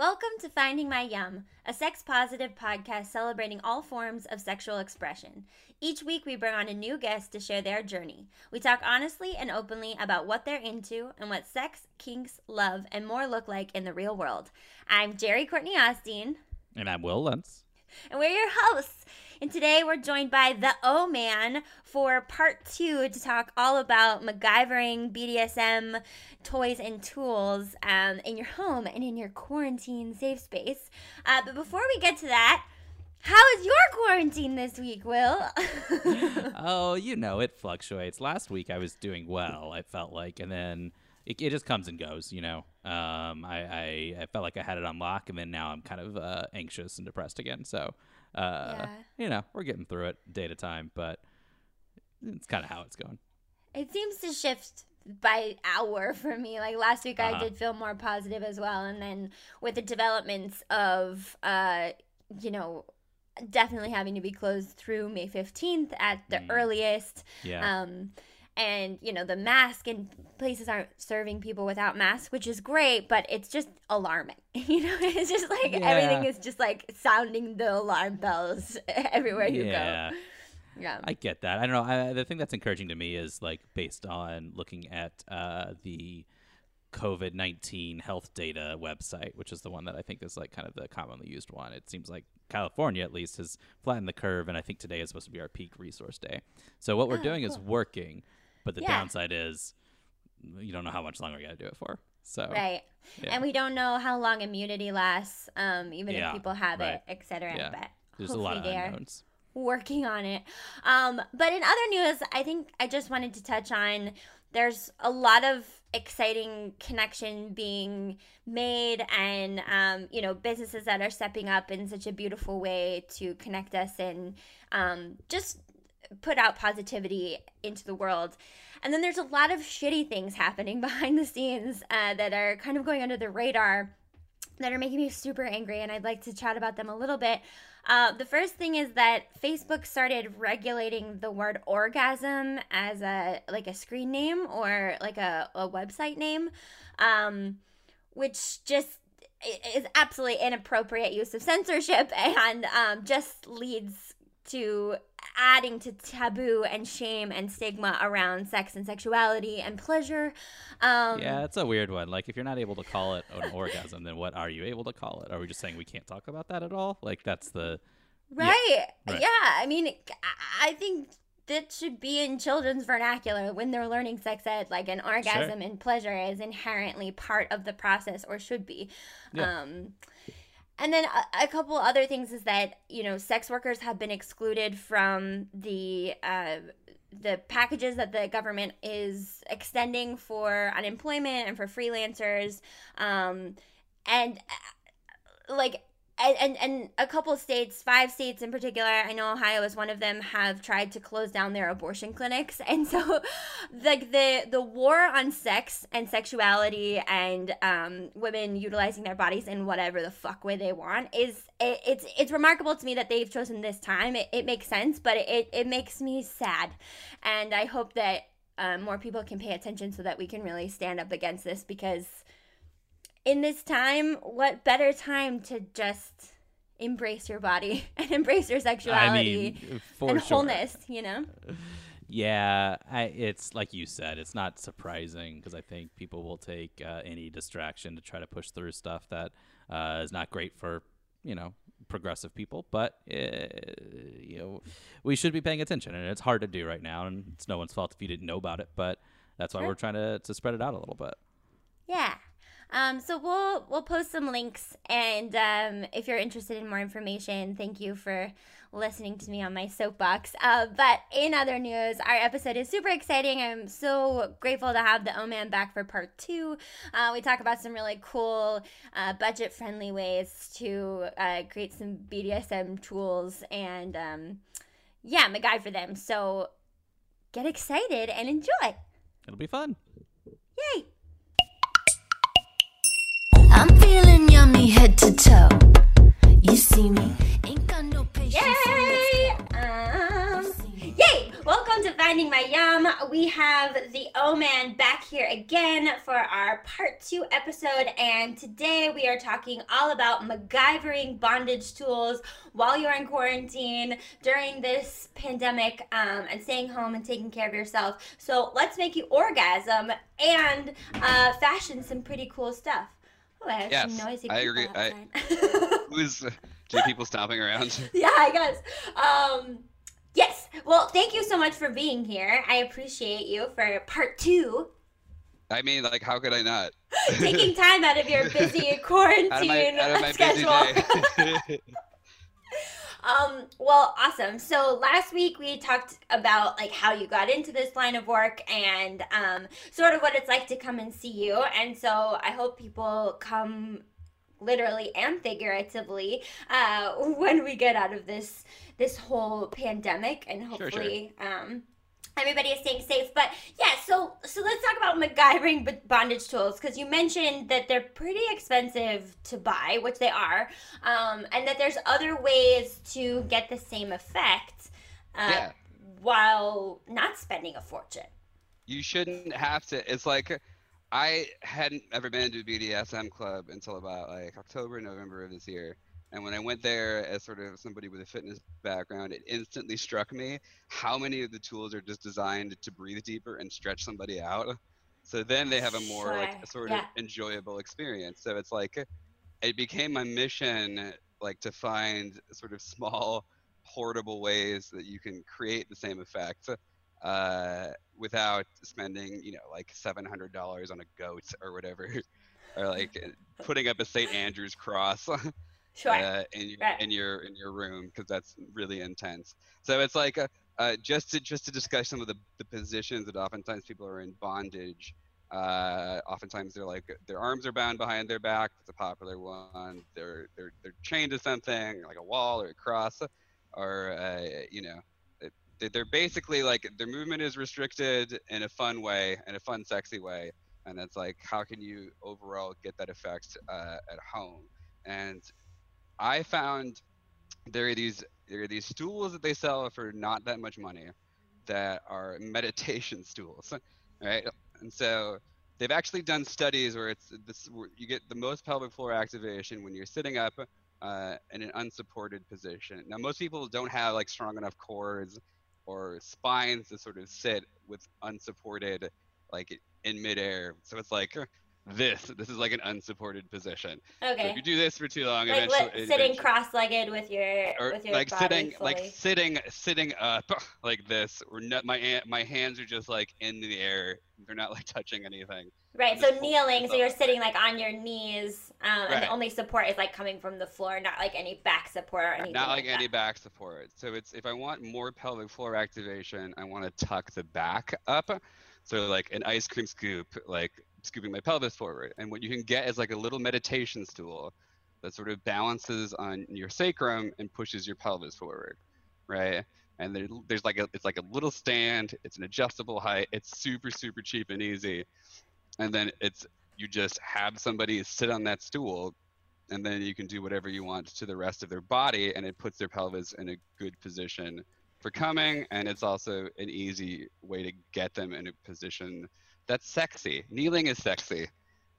Welcome to Finding My Yum, a sex positive podcast celebrating all forms of sexual expression. Each week, we bring on a new guest to share their journey. We talk honestly and openly about what they're into and what sex, kinks, love, and more look like in the real world. I'm Jerry Courtney Austin. And I'm Will Lentz. And we're your hosts. And today we're joined by the O Man for part two to talk all about MacGyvering BDSM toys and tools um, in your home and in your quarantine safe space. Uh, but before we get to that, how is your quarantine this week, Will? oh, you know, it fluctuates. Last week I was doing well, I felt like, and then it, it just comes and goes, you know. Um, I, I, I, felt like I had it on lock, and then now I'm kind of uh, anxious and depressed again. So uh, yeah. you know, we're getting through it day to time, but it's kind of how it's going. It seems to shift by hour for me. Like last week, uh-huh. I did feel more positive as well, and then with the developments of, uh, you know, definitely having to be closed through May fifteenth at the mm. earliest. Yeah. Um, and you know the mask and places aren't serving people without masks which is great but it's just alarming you know it's just like yeah. everything is just like sounding the alarm bells everywhere you yeah. go yeah i get that i don't know I, the thing that's encouraging to me is like based on looking at uh, the COVID 19 health data website, which is the one that I think is like kind of the commonly used one. It seems like California, at least, has flattened the curve. And I think today is supposed to be our peak resource day. So what we're oh, doing cool. is working. But the yeah. downside is you don't know how much longer you got to do it for. So right, yeah. and we don't know how long immunity lasts, um, even yeah, if people have right. it, etc. Yeah. But there's a lot of unknowns. Working on it. Um, but in other news, I think I just wanted to touch on. There's a lot of exciting connection being made and um, you know businesses that are stepping up in such a beautiful way to connect us and um, just put out positivity into the world. And then there's a lot of shitty things happening behind the scenes uh, that are kind of going under the radar that are making me super angry, and I'd like to chat about them a little bit. Uh, the first thing is that Facebook started regulating the word orgasm as a like a screen name or like a, a website name, um, which just is absolutely inappropriate use of censorship and um, just leads to adding to taboo and shame and stigma around sex and sexuality and pleasure. Um, yeah, it's a weird one. Like, if you're not able to call it an orgasm, then what are you able to call it? Are we just saying we can't talk about that at all? Like, that's the. Right. Yeah. right. yeah. I mean, I think that should be in children's vernacular when they're learning sex ed. Like, an orgasm sure. and pleasure is inherently part of the process or should be. Yeah. Um, and then a, a, couple other things is that you know sex workers have been excluded from the uh, the packages that the government is extending for unemployment and for freelancers, um, and uh, like and, and, a couple states, five states in particular, I know Ohio is one of them, have tried to close down their abortion clinics, and so like the the war on sex and sexuality and um, women utilizing their bodies in whatever the fuck way they want is it, it's it's remarkable to me that they've chosen this time. It, it makes sense, but it it makes me sad, and I hope that um, more people can pay attention so that we can really stand up against this because in this time, what better time to just embrace your body and embrace your sexuality I mean, and sure. wholeness, you know? Yeah, I, it's like you said, it's not surprising because I think people will take uh, any distraction to try to push through stuff that uh, is not great for, you know, progressive people. But uh, you know, we should be paying attention, and it's hard to do right now, and it's no one's fault if you didn't know about it. But that's why sure. we're trying to to spread it out a little bit. Yeah, um, so we'll we'll post some links, and um, if you're interested in more information, thank you for listening to me on my soapbox. Uh, but in other news, our episode is super exciting. I'm so grateful to have the O Man back for part two. Uh, we talk about some really cool, uh, budget friendly ways to uh, create some BDSM tools and, um, yeah, I'm a guide for them. So get excited and enjoy. It'll be fun. Yay! Yummy head to toe. You see me, ain't got no patience. Yay! Um, yay! Welcome to Finding My Yum. We have the O Man back here again for our part two episode, and today we are talking all about MacGyvering bondage tools while you're in quarantine during this pandemic um, and staying home and taking care of yourself. So let's make you orgasm and uh, fashion some pretty cool stuff. Oh, I Yes, noisy I agree. I- Who's two people stomping around? yeah, I guess. Um, yes. Well, thank you so much for being here. I appreciate you for part two, I mean, like, how could I not? taking time out of your busy quarantine out of my, out of my busy schedule. Um, well, awesome. So last week we talked about like how you got into this line of work and um, sort of what it's like to come and see you. And so I hope people come literally and figuratively uh, when we get out of this this whole pandemic and Sure, sure. hopefully um, everybody is staying safe but yeah so so let's talk about MacGyvering bondage tools because you mentioned that they're pretty expensive to buy which they are um, and that there's other ways to get the same effect uh, Yeah. while not spending a fortune you shouldn't have to. It's like I hadn't ever been to a BDSM club until about like October, November of this year. And when I went there as sort of somebody with a fitness background, it instantly struck me how many of the tools are just designed to breathe deeper and stretch somebody out. So then they have a more like Sure, sort yeah. of enjoyable experience. So it's like it became my mission like to find sort of small portable ways that you can create the same effect uh, without spending, you know, like seven hundred dollars on a goat or whatever, or like putting up a St. Andrew's cross sure uh, in your Right. in your in your room because that's really intense. So it's like uh, uh, just to just to discuss some of the, the positions that oftentimes people are in bondage. Uh, oftentimes they're like their arms are bound behind their back. It's a popular one. They're they're they're chained to something like a wall or a cross, or uh, you know, they're basically like their movement is restricted in a fun way, in a fun, sexy way. And it's like, how can you overall get that effect uh, at home? And I found there are these there are these stools that they sell for not that much money that are meditation stools, right? And so they've actually done studies where it's this where you get the most pelvic floor activation when you're sitting up uh, in an unsupported position. Now most people don't have like strong enough cores or spines to sort of sit with unsupported like in midair. So it's like this. This is like an unsupported position. So okay if you do this for too long, like eventually, sitting eventually- cross-legged with your or with your like sitting, fully. like sitting, sitting up like this. Or not, my my hands are just like in the air. They're not like touching anything. Right, so kneeling, so you're sitting like on your knees, um, and the only support is like coming from the floor, not like any back support or anything. not like like any that. back support. So it's if I want more pelvic floor activation, I want to tuck the back up. So like an ice cream scoop, like scooping my pelvis forward. And what you can get is like a little meditation stool that sort of balances on your sacrum and pushes your pelvis forward, right? And there, there's like a it's like a little stand. It's an adjustable height. It's super super cheap and easy. And then it's you just have somebody sit on that stool and then you can do whatever you want to the rest of their body and it puts their pelvis in a good position for coming and it's also an easy way to get them in a position that's sexy kneeling is sexy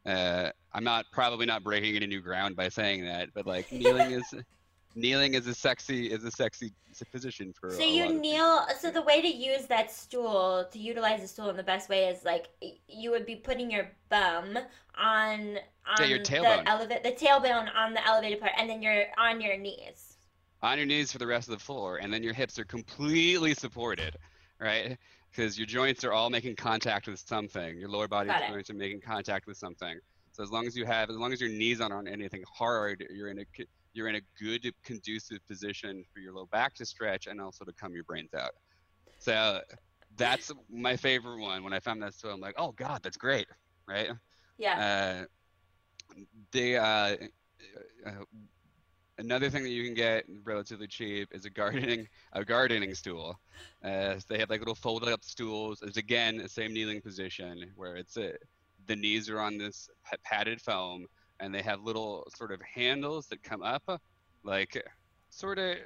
uh, i'm not probably not breaking any new ground by saying that but like kneeling is kneeling is a sexy is a sexy s- position for So a lot you of kneel. So the way to use that stool, to utilize the stool in the best way, is like you would be putting your bum on on your the tailbone. elevate the tailbone on the elevated part, and then you're on your knees. on your knees for the rest of the floor, and then your hips are completely supported, right? Because your joints are all making contact with something. Your lower body joints are making contact with something. So as long as you have, as long as your knees aren't on anything hard, you're in a you're in a good conducive position for your low back to stretch and also to come your brains out. So that's my favorite one. When I found that, so I'm like, oh god, that's great, right? Yeah. Uh, they uh, uh, another thing that you can get relatively cheap is a gardening a gardening stool. Uh, they have like little folded up stools. It's again the same kneeling position where it's a, the knees are on this padded foam, and they have little sort of handles that come up, like sort of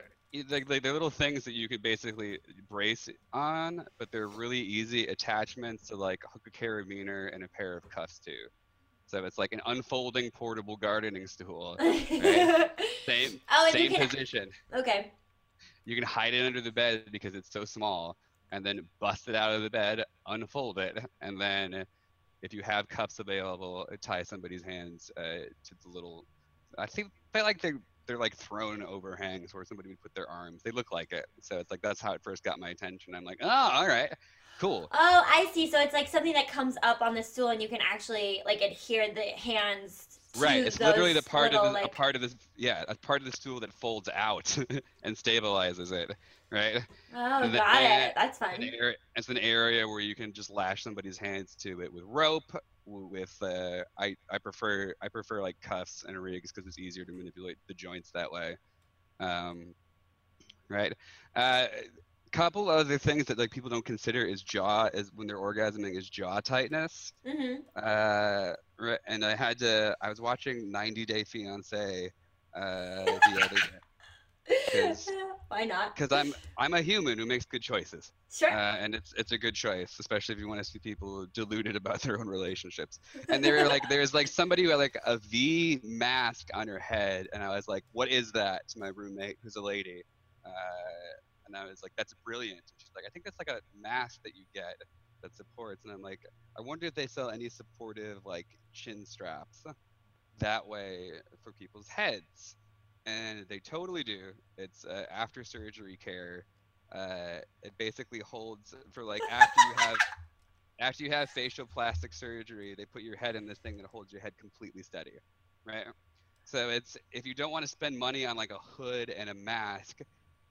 like, like they're little things that you could basically brace on, but they're really easy attachments to like hook a carabiner and a pair of cuffs too. It's like an unfolding portable gardening stool. Right? Same, Oh, same can. position. Okay. You can hide it under the bed because it's so small, and then bust it out of the bed, unfold it, and then if you have cuffs available, tie somebody's hands uh, to the little. I think they like they they're like thrown overhangs where somebody would put their arms. They look like it, so it's like that's how it first got my attention. I'm like, oh, all right, cool. Oh, I see. So it's like something that comes up on the stool, and you can actually like adhere the hands. To Right, it's literally the part little, of the, a part of this, yeah, a part of the stool that folds out and stabilizes it, right? Oh, and got it. That's an area, it's an area where you can just lash somebody's hands to it with rope. With uh, I I prefer I prefer like cuffs and rigs because it's easier to manipulate the joints that way. Um, right. Uh, couple other things that like people don't consider is jaw is when they're orgasming is jaw tightness. Mm-hmm. Uh, and I had to I was watching 90 Day Fiance uh, the other day. Why not? because I'm I'm a human who makes good choices Sure. uh, and it's it's a good choice, especially if you want to see people deluded about their own relationships. And there were like there's like somebody with like a V mask on her head, and I was like, "What is that?" To my roommate, who's a lady, uh, and I was like, "That's brilliant." And she's like, "I think that's like a mask that you get that supports." And I'm like, "I wonder if they sell any supportive like chin straps that way for people's heads." And they totally do. It's uh, after surgery care uh, it basically holds for like after you have after you have facial plastic surgery they put your head in this thing that holds your head completely steady right? So it's if you don't want to spend money on like a hood and a mask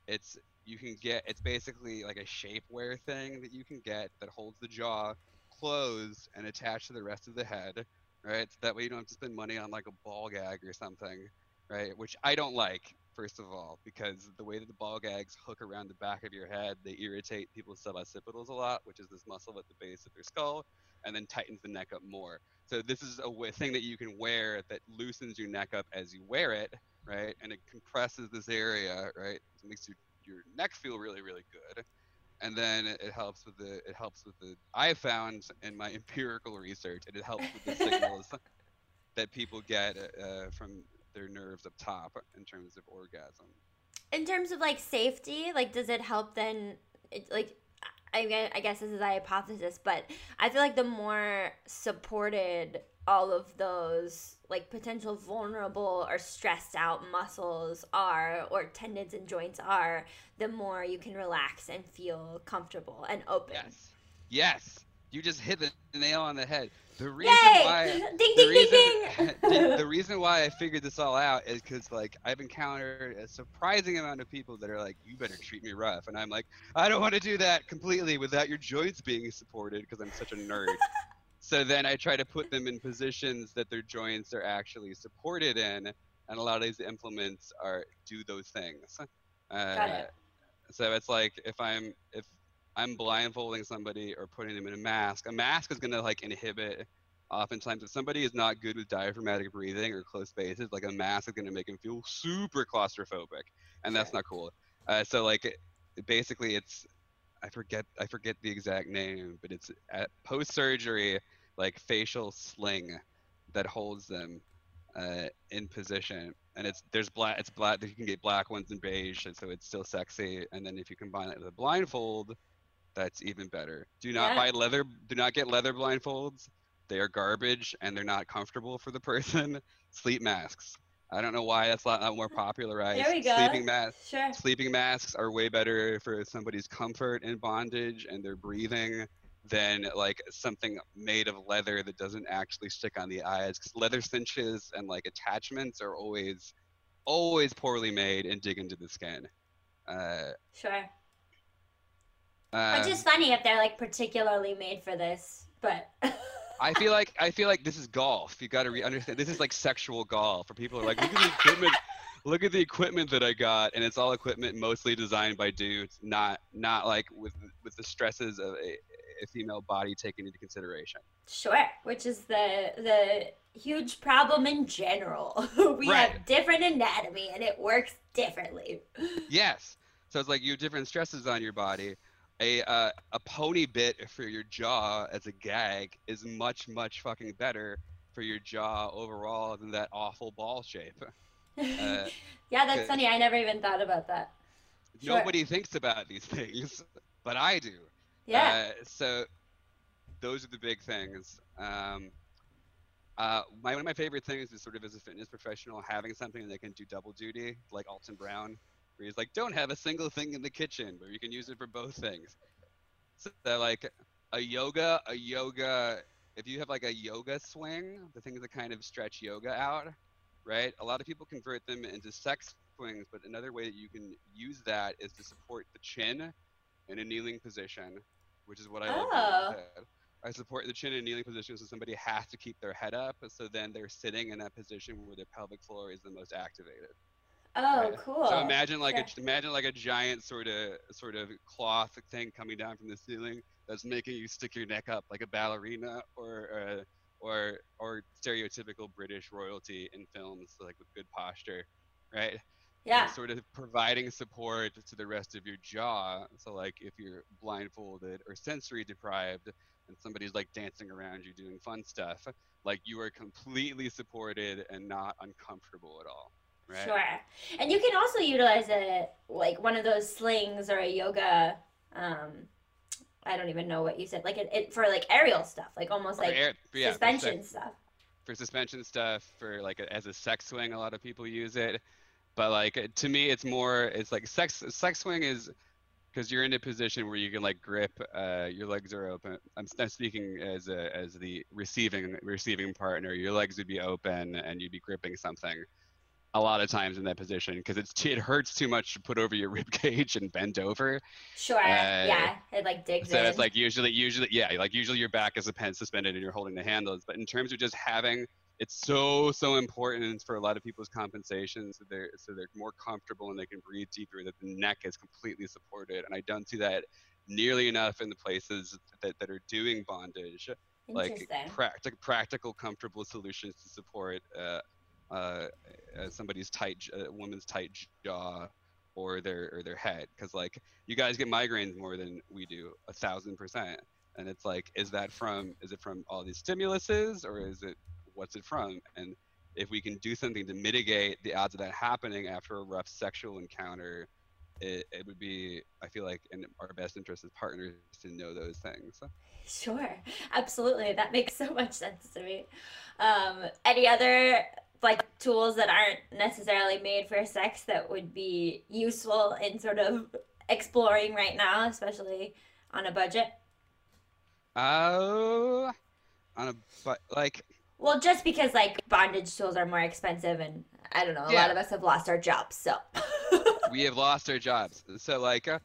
it's you can get it's basically like a shapewear thing that you can get that holds the jaw closed and attached to the rest of the head right? So that way you don't have to spend money on like a ball gag or something right which i don't like first of all, because the way that the ball gags hook around the back of your head, they irritate people's suboccipitals a lot, which is this muscle at the base of their skull, and then tightens the neck up more. So this is a w- thing that you can wear that loosens your neck up as you wear it, right? And it compresses this area, right? It makes your your neck feel really, really good. And then it it helps with the it helps with the I found in my empirical research, and it helps with the signals that people get uh, from their nerves up top in terms of orgasm. in terms of like safety, like does it help then? It, like, I I guess this is a hypothesis, but I feel like the more supported all of those like potential vulnerable or stressed out muscles are or tendons and joints are the more you can relax and feel comfortable and open Yes. Yes. You just hit the nail on the head. The reason yay why ding the ding reason, ding reason why I figured this all out is because like I've encountered a surprising amount of people that are like, "You better treat me rough," and I'm like, "I don't want to do that completely without your joints being supported because I'm such a nerd." so then I try to put them in positions that their joints are actually supported in, and a lot of these implements are do those things. Uh, Got it. So it's like if I'm if I'm blindfolding somebody or putting them in a mask, a mask is gonna like inhibit. Oftentimes, if somebody is not good with diaphragmatic breathing or close spaces, like a mask is gonna make them feel super claustrophobic, and that's not cool. Uh, so like, it- basically, it's I forget I forget the exact name, but it's at post surgery like facial sling that holds them uh, in position, and it's there's black it's black you can get black ones and beige, and so it's still sexy. And then if you combine it with a blindfold, that's even better. Do not Yeah. buy leather. Do not get leather blindfolds. They are garbage and they're not comfortable for the person. Sleep masks. I don't know why that's a lot, more popularized. There we go. Sleeping masks. sure Sleeping masks are way better for somebody's comfort and bondage and their breathing than like something made of leather that doesn't actually stick on the eyes. Because leather cinches and like attachments are always, always poorly made and dig into the skin. Uh, sure uh, which is funny if they're like particularly made for this but I feel like I feel like this is golf. You got to re- understand. This is like sexual golf. For people who are like, look at the equipment. Look at the equipment that I got, and it's all equipment mostly designed by dudes, not not like with with the stresses of a, a female body taken into consideration. Sure, which is the the huge problem in general. we Right. have different anatomy and it works differently. Yes. So it's like you have different stresses on your body. A uh, a pony bit for your jaw as a gag is much much fucking better for your jaw overall than that awful ball shape. Uh, yeah, that's funny. I never even thought about that. Sure. Nobody thinks about these things, but I do. Yeah. Uh, so those are the big things. Um, uh, my, one of my favorite things is sort of as a fitness professional having something that can do double duty, like Alton Brown, where he's like, don't have a single thing in the kitchen, but you can use it for both things. So like a yoga, a yoga, if you have like a yoga swing, the things that kind of stretch yoga out, right? A lot of people convert them into sex swings, but another way that you can use that is to support the chin in a kneeling position, which is what I. Oh. I support the chin in a kneeling position so somebody has to keep their head up, so then they're sitting in that position where their pelvic floor is the most activated. Oh, right. cool. So imagine like Sure. a imagine like a giant sort of sort of cloth thing coming down from the ceiling that's making you stick your neck up like a ballerina or uh, or or stereotypical British royalty in films like with good posture, right? yeah. And sort of providing support to the rest of your jaw. So like if you're blindfolded or sensory deprived and somebody's like dancing around you doing fun stuff, like you are completely supported and not uncomfortable at all. Right? Sure. And you can also utilize it like one of those slings or a yoga um I don't even know what you said. Like it, it for like aerial stuff, like almost For like air- yeah, suspension sex- stuff. for suspension stuff for like a, as a sex swing a lot of people use it but like to me it's more it's like sex sex swing is because you're in a position where you can like grip uh, your legs are open i'm, I'm speaking as a, as the receiving receiving partner your legs would be open and you'd be gripping something a lot of times in that position because it's it hurts too much to put over your rib cage and bend over Sure. yeah. It like digs so in. it's like usually, usually, yeah, like usually your back is a pen suspended and you're holding the handles. But in terms of just having, it's so so important for a lot of people's compensation, so they're so they're more comfortable and they can breathe deeper. That the neck is completely supported, and I don't see that nearly enough in the places that, that are doing bondage. Like practical, practical, comfortable solutions to support uh, uh, uh, somebody's tight, uh, woman's tight jaw or their or their head. Because like you guys get migraines more than we do a thousand percent. And it's like is that from is it from all these stimuluses or is it what's it from? And if we can do something to mitigate the odds of that happening after a rough sexual encounter it, it would be i feel like in our best interest as partners to know those things. Sure, absolutely. That makes so much sense to me. Um, any other like tools that aren't necessarily made for sex that would be useful in sort of exploring right now, especially on a budget? oh on a but like Well, just because like bondage tools are more expensive, and I don't know, a Yeah. lot of us have lost our jobs, so. we have lost our jobs. So like, uh,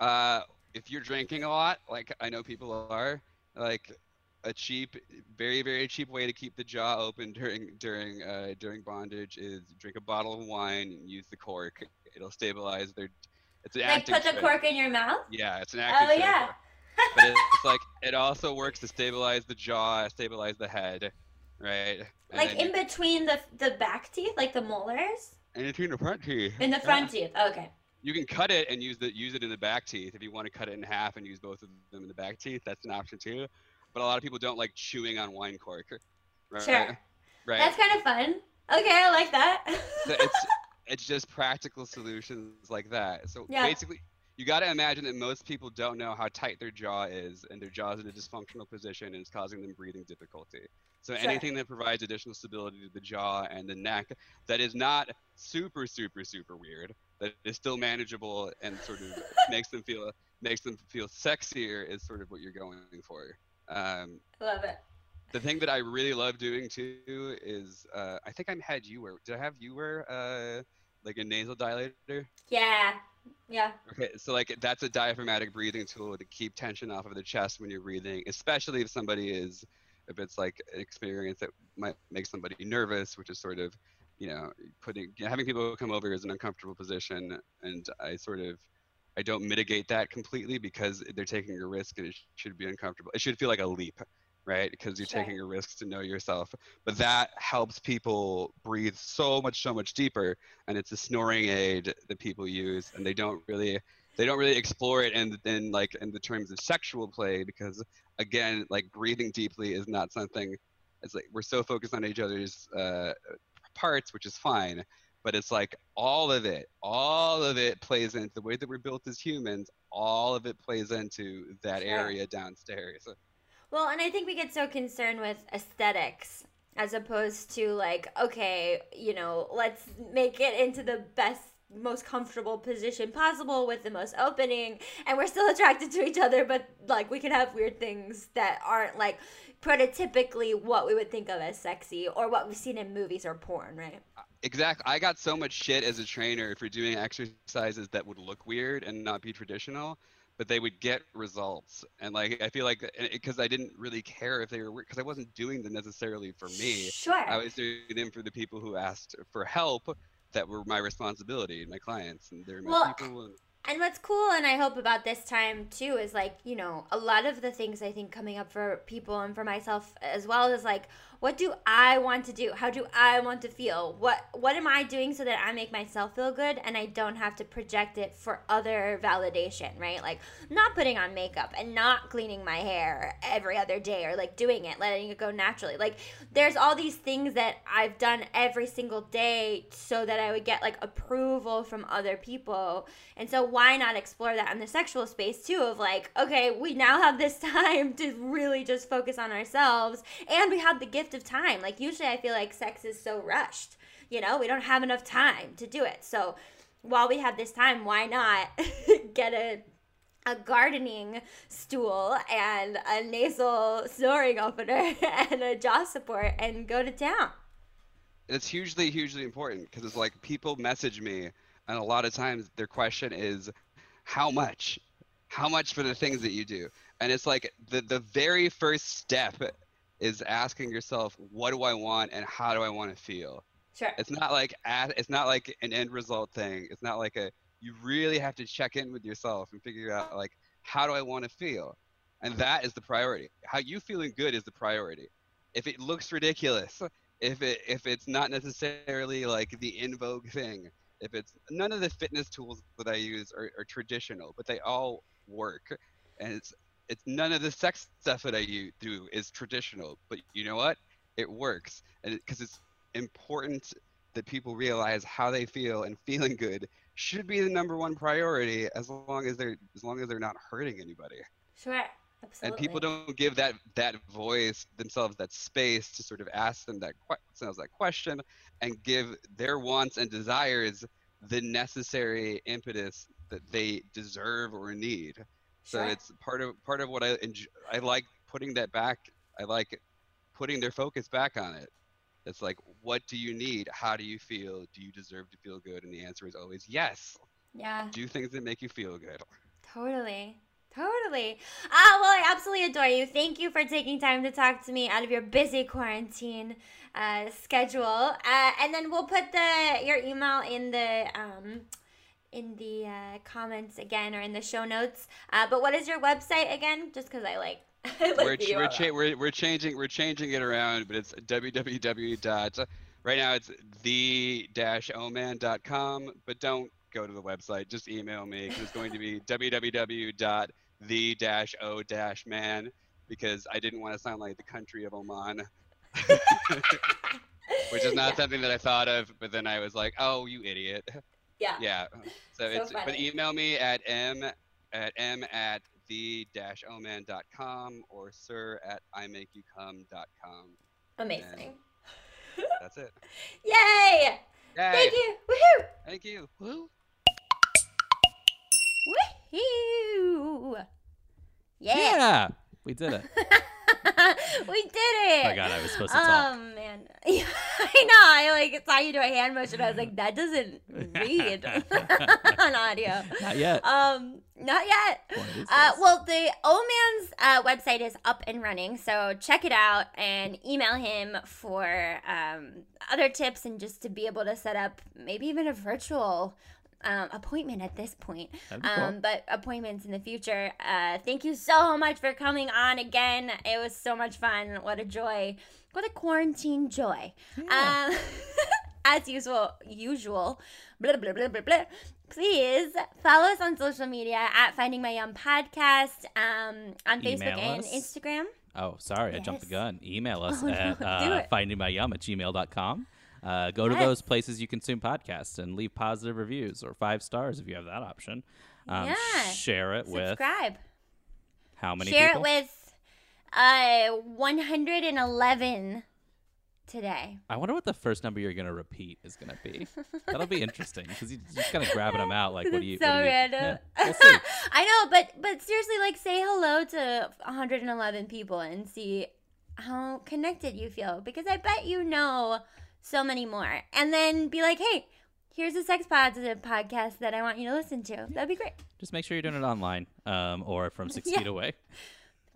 uh, if you're drinking a lot, like I know people are, like a cheap, very very cheap way to keep the jaw open during during uh, during bondage is drink a bottle of wine and use the cork. It'll stabilize their. It's an like put the trick. cork in your mouth? Yeah, it's an active. Oh yeah. but it's like it also works to stabilize the jaw, stabilize the head, right? And Like in between the the back teeth, like the molars, in between the front teeth. in the Yeah. front teeth. Okay. You can cut it and use the use it in the back teeth. If you want to cut it in half and use both of them in the back teeth, that's an option too. But a lot of people don't like chewing on wine cork. Right? Sure. Right. That's kind of fun. Okay, I like that. It's it's just practical solutions like that. So Yeah. basically, you got to imagine that most people don't know how tight their jaw is, and their jaw is in a dysfunctional position, and it's causing them breathing difficulty. So Sure. anything that provides additional stability to the jaw and the neck that is not super super super weird, that is still manageable and sort of makes them feel makes them feel sexier is sort of what you're going for. Um, Love it. the thing that I really love doing too is uh, I think I had you wear. Did I have you wear uh, like a nasal dilator? Yeah. Yeah. Okay, so like that's a diaphragmatic breathing tool to keep tension off of the chest when you're breathing, especially if somebody is, if it's like an experience that might make somebody nervous, which is sort of, you know, putting having people come over is an uncomfortable position, and I sort of I don't mitigate that completely because they're taking a risk and it should be uncomfortable. It should feel like a leap, right? Because you're sure. taking a risk to know yourself. But that helps people breathe so much, so much deeper. And it's a snoring aid that people use, and they don't really they don't really explore it and then like in the terms of sexual play because again like breathing deeply is not something it's like we're so focused on each other's uh, parts which is fine but it's like all of it all of it plays into the way that we're built as humans all of it plays into that sure. area downstairs well and i think we get so concerned with aesthetics as opposed to like okay you know let's make it into the best most comfortable position possible with the most opening and we're still attracted to each other but like we can have weird things that aren't like prototypically what we would think of as sexy or what we've seen in movies or porn right exactly. I got so much shit as a trainer for doing exercises that would look weird and not be traditional but they would get results. And like i feel like eh, eh, because i didn't really care if they were because i wasn't doing them necessarily for me. Sure. I was doing them for the people who asked for help that were my responsibility, my clients, and they're my well, people. And, and what's cool and I hope about this time too is like, you know, a lot of the things I think coming up for people and for myself as well is like, what do I want to do? How do I want to feel? What what am I doing so that I make myself feel good and I don't have to project it for other validation, right? Like not putting on makeup and not cleaning my hair every other day or like doing it, letting it go naturally. Like there's all these things that I've done every single day so that I would get like approval from other people. And so why not explore that in the sexual space too of like, okay, we now have this time to really just focus on ourselves and we have the gift of time. Like usually I feel like sex is so rushed. You know, we don't have enough time to do it. So while we have this time, why not get a a gardening stool and a nasal snoring opener and a jaw support and go to town. It's hugely, hugely important because it's like people message me, and a lot of times their question is, "How much? How much for the things that you do?" And it's like the the very first step is asking yourself, what do I want and how do I want to feel? Sure. It's not like it's not like an end result thing. It's not like a you really have to check in with yourself and figure out like how do I want to feel? And that is the priority. How you feeling good is the priority. If it looks ridiculous, if it if it's not necessarily like the in vogue thing, if it's none of the fitness tools that I use are, are traditional, but they all work. And it's it's none of the sex stuff that I do is traditional, but you know what? It works, and because it, it's important that people realize how they feel and feeling good should be the number one priority as long as they're as long as they're not hurting anybody. Sure. Absolutely. And people don't give that that voice themselves that space to sort of ask them that themselves that question and give their wants and desires the necessary impetus that they deserve or need. So sure. it's part of part of what I enjoy. I like putting that back. I like putting their focus back on it. It's like, what do you need? How do you feel? Do you deserve to feel good? And the answer is always yes. Yeah. Do things that make you feel good. Totally. Totally. Ah, well, I absolutely adore you. Thank you for taking time to talk to me out of your busy quarantine uh, schedule. Uh, and then we'll put the your email in the um, in the uh, comments again or in the show notes. Uh, but what is your website again? Just because I like. like we're, we're, cha- we're, we're changing we're changing it around, but it's www. dot Right now it's the dash oman.com, but don't go to the website. Just email me because it's going to be www. dot the dash o dash man because I didn't want to sound like the country of Oman. Which is not yeah. something that I thought of, but then I was like, "Oh, you idiot!" Yeah. Yeah. So, so it's funny. but email me at m at m at the dash oman.com or sir at imakeyoucome.com. Amazing. That's it. Yay! Yay! Thank you. Woohoo! Thank you. Woo. Woohoo! Yeah. Yeah. We did it. we did it. I forgot I was supposed to talk. Oh man, yeah, I know. I like saw you do a hand motion. I was like, that doesn't read on audio. Not yet. Um, not yet. Uh, well, the Oman's uh, website is up and running, so check it out and email him for um, other tips and just to be able to set up maybe even a virtual um, appointment at this point. That'd cool. Um, but appointments in the future. Uh, thank you so much for coming on again. It was so much fun. What a joy. What a quarantine joy. Um, as usual, usual. Blah, blah, blah, blah, blah. Please follow us on social media at Finding My Yum Podcast um, on Facebook and. Instagram. Oh, sorry, I jumped the gun. Email us Oh, no, at do uh, findingmyyum at gmail.com. Uh, go to Yes. those places you consume podcasts and leave positive reviews or five stars if you have that option. Um, Yeah. Share it with Subscribe. how many Share people? it with uh, 111 today. I wonder what the first number you're going to repeat is going to be. That'll be interesting because you're just kind of grabbing them out. Like, what do you? so do you, random. Yeah, we'll see. I know, but but seriously, like say hello to 111 people and see how connected you feel because I bet you know so many more. And then be like, hey, here's a sex positive podcast that I want you to listen to. That'd be great. Just make sure you're doing it online um, or from six Yeah. feet away.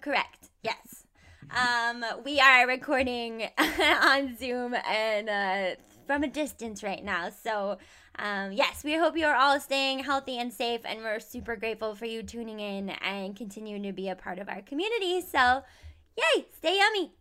Correct. Yes. Um, we are recording on Zoom and uh, from a distance right now. So, um, yes, we hope you are all staying healthy and safe, and we're super grateful for you tuning in and continuing to be a part of our community. So, yay, stay yummy.